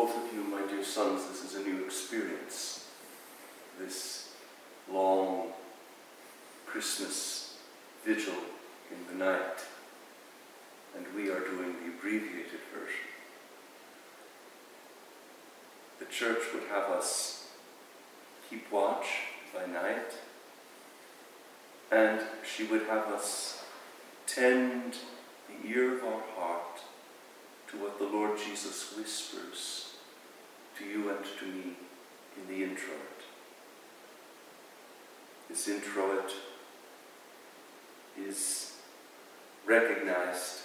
both of you, my dear sons, this is a new experience. This long Christmas vigil in the night. And we are doing the abbreviated version. The church would have us keep watch by night, and she would have us tend the ear of our heart to what the Lord Jesus whispers to you and to me in the introit. This introit is recognized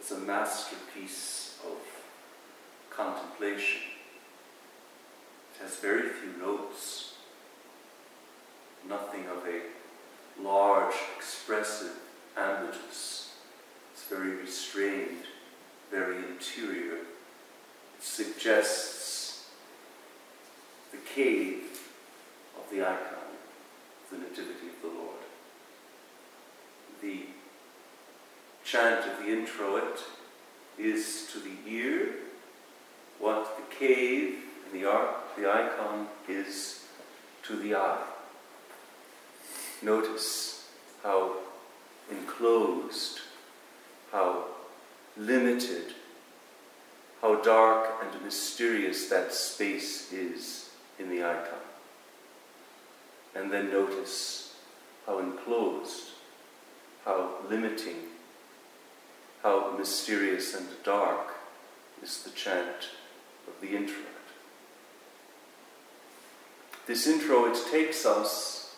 as a masterpiece of contemplation. It has very few notes, nothing of a large, expressive ambitus. It's very restrained, very interior. It suggests cave of the icon, the Nativity of the Lord. The chant of the introit is to the ear what the cave and the, arc, the icon is to the eye. Notice how enclosed, how limited, how dark and mysterious that space is in the icon. And then notice how enclosed, how limiting, how mysterious and dark is the chant of the introit. This introit takes us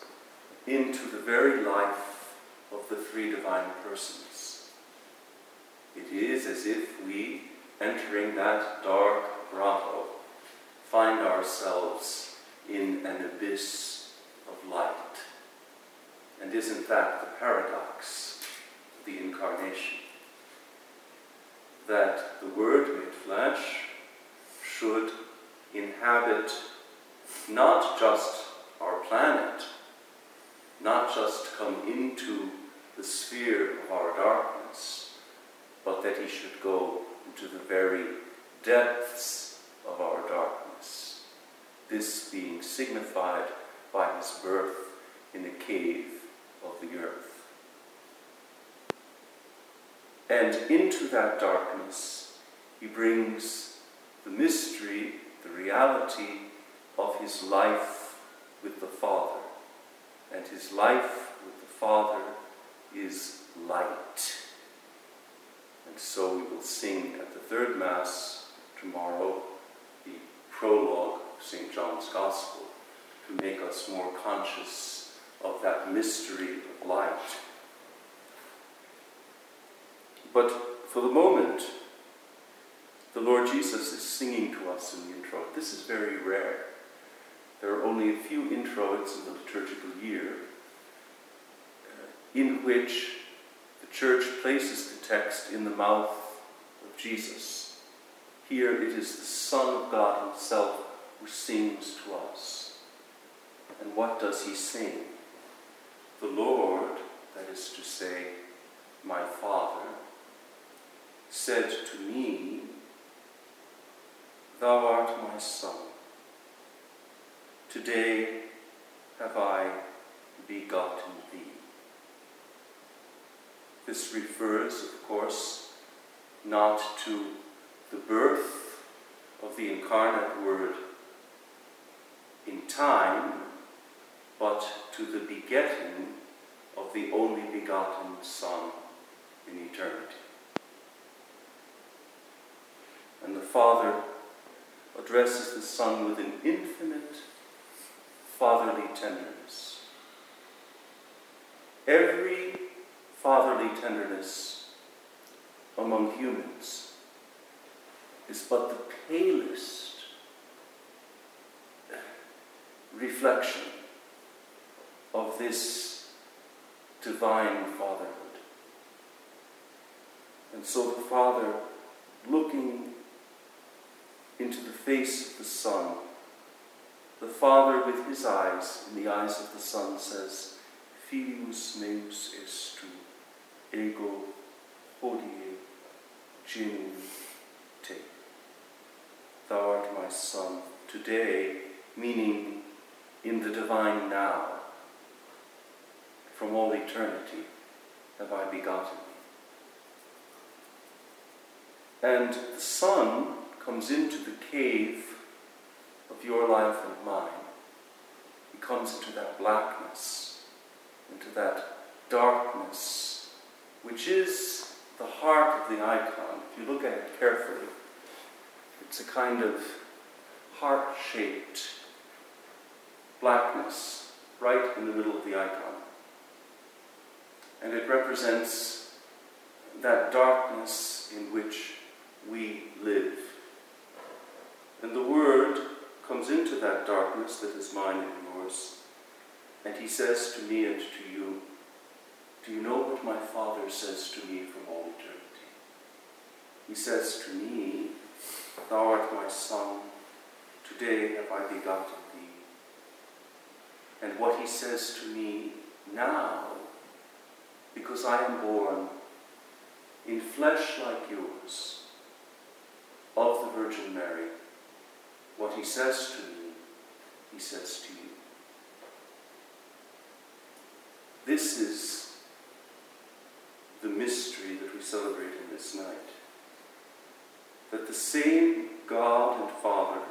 into the very life of the three divine persons. It is as if we, entering that dark grotto, find ourselves in an abyss of light. And isn't that the paradox of the Incarnation? That the Word made flesh should inhabit not just our planet, not just come into the sphere of our darkness, but that he should go into the very depths of our darkness. This being signified by his birth in the cave of the earth. And into that darkness, he brings the mystery, the reality of his life with the Father. And his life with the Father is light. And so we will sing at the third Mass tomorrow the prologue St. John's Gospel to make us more conscious of that mystery of light. But for the moment, the Lord Jesus is singing to us in the introit. This is very rare. There are only a few introits in the liturgical year uh, in which the church places the text in the mouth of Jesus. Here it is the Son of God Himself who sings to us. And what does He sing? The Lord, that is to say, my Father, said to me, Thou art my Son. Today have I begotten thee. This refers, of course, not to the birth of the incarnate Word in time, but to the begetting of the only begotten Son in eternity. And the Father addresses the Son with an infinite fatherly tenderness. Every fatherly tenderness among humans is but the palest reflection of this divine fatherhood. And so the Father, looking into the face of the Son, the Father, with his eyes, in the eyes of the Son, says, Filius meus est tu, ego hodie genui te. Thou art my Son, today, meaning in the divine now. From all eternity have I begotten thee. And the Son comes into the cave of your life and mine. He comes into that blackness, into that darkness, which is the heart of the icon. If you look at it carefully, it's a kind of heart shaped blackness right in the middle of the icon. And it represents that darkness in which we live. And the Word comes into that darkness that is mine and yours, and He says to me and to you, Do you know what my Father says to me from all eternity? He says to me, Thou art my Son, today have I begotten thee. And what He says to me now, because I am born in flesh like yours, of the Virgin Mary, what he says to me, he says to you. This is the mystery that we celebrate in this night. That the same God and Father,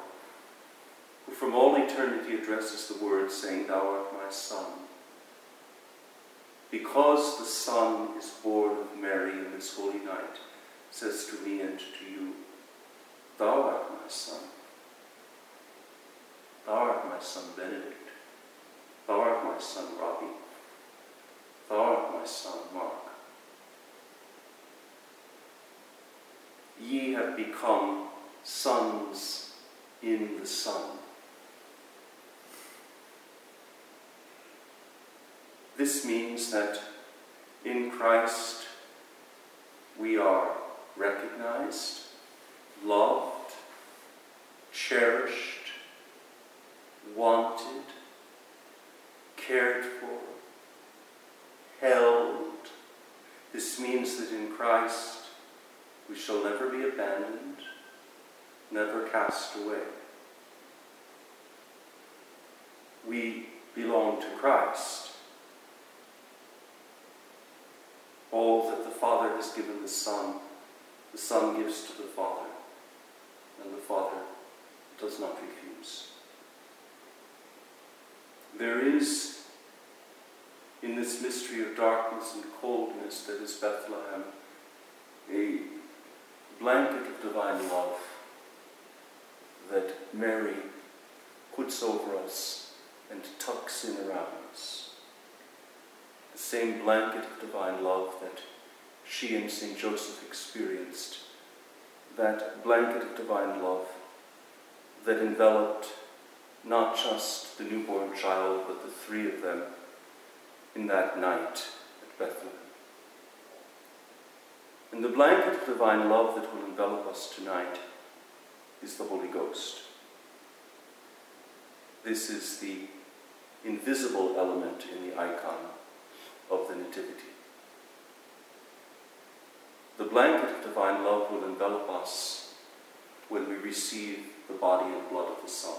who from all eternity addresses the word, saying, Thou art my Son, because the Son is born of Mary in this holy night, says to me and to you, Thou art my Son. Thou art my son Benedict. Thou art my son Robbie. Thou art my son Mark. Ye have become sons in the Son. This means that in Christ we are recognized, loved, cherished, wanted, cared for, held. This means that in Christ we shall never be abandoned, never cast away. We belong to Christ. All that the Father has given the Son, the Son gives to the Father, and the Father does not refuse. There is, in this mystery of darkness and coldness that is Bethlehem, a blanket of divine love that Mary puts over us and tucks in around us. The same blanket of divine love that she and St. Joseph experienced, that blanket of divine love that enveloped not just the newborn child, but the three of them in that night at Bethlehem. And the blanket of divine love that will envelop us tonight is the Holy Ghost. This is the invisible element in the icon of the Nativity. The blanket of divine love will envelop us when we receive the body and blood of the Son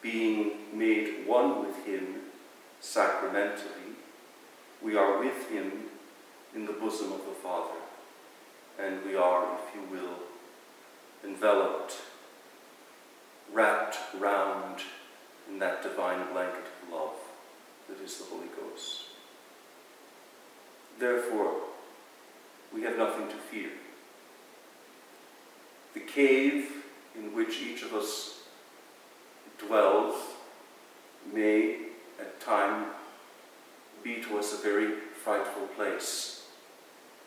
being made one with Him sacramentally, we are with Him in the bosom of the Father, and we are, if you will, enveloped, wrapped round in that divine blanket of love that is the Holy Ghost. Therefore, we have nothing to fear. The cave in which each of us dwells may at time be to us a very frightful place.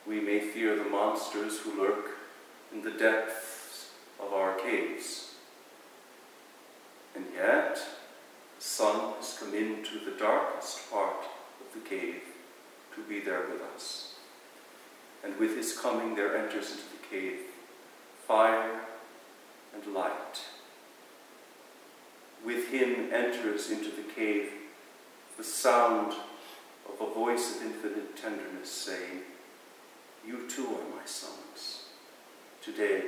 We may fear the monsters who lurk in the depths of our caves. And yet, the Son has come into the darkest part of the cave to be there with us. And with his coming, there enters into the cave fire and light with him enters into the cave the sound of a voice of infinite tenderness saying, You too are my sons. Today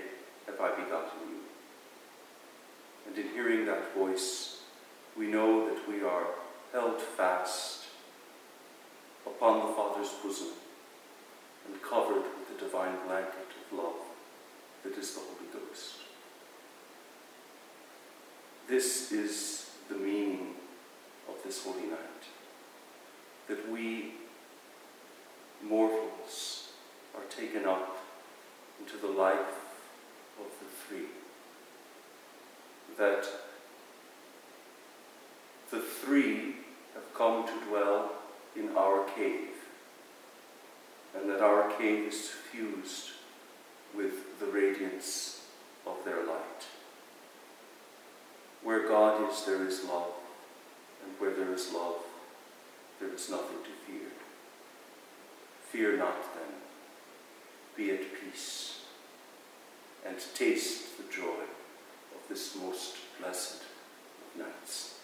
have I begotten you. And in hearing that voice, we know that we are held fast upon the Father's bosom and covered with the divine blanket of love that is the Holy Ghost. This is the meaning of this holy night. That we mortals are taken up into the life of the three. That the three have come to dwell in our cave, and that our cave is suffused with the radiance of their light. Where God is, there is love, and where there is love, there is nothing to fear. Fear not then, be at peace, and taste the joy of this most blessed of nights.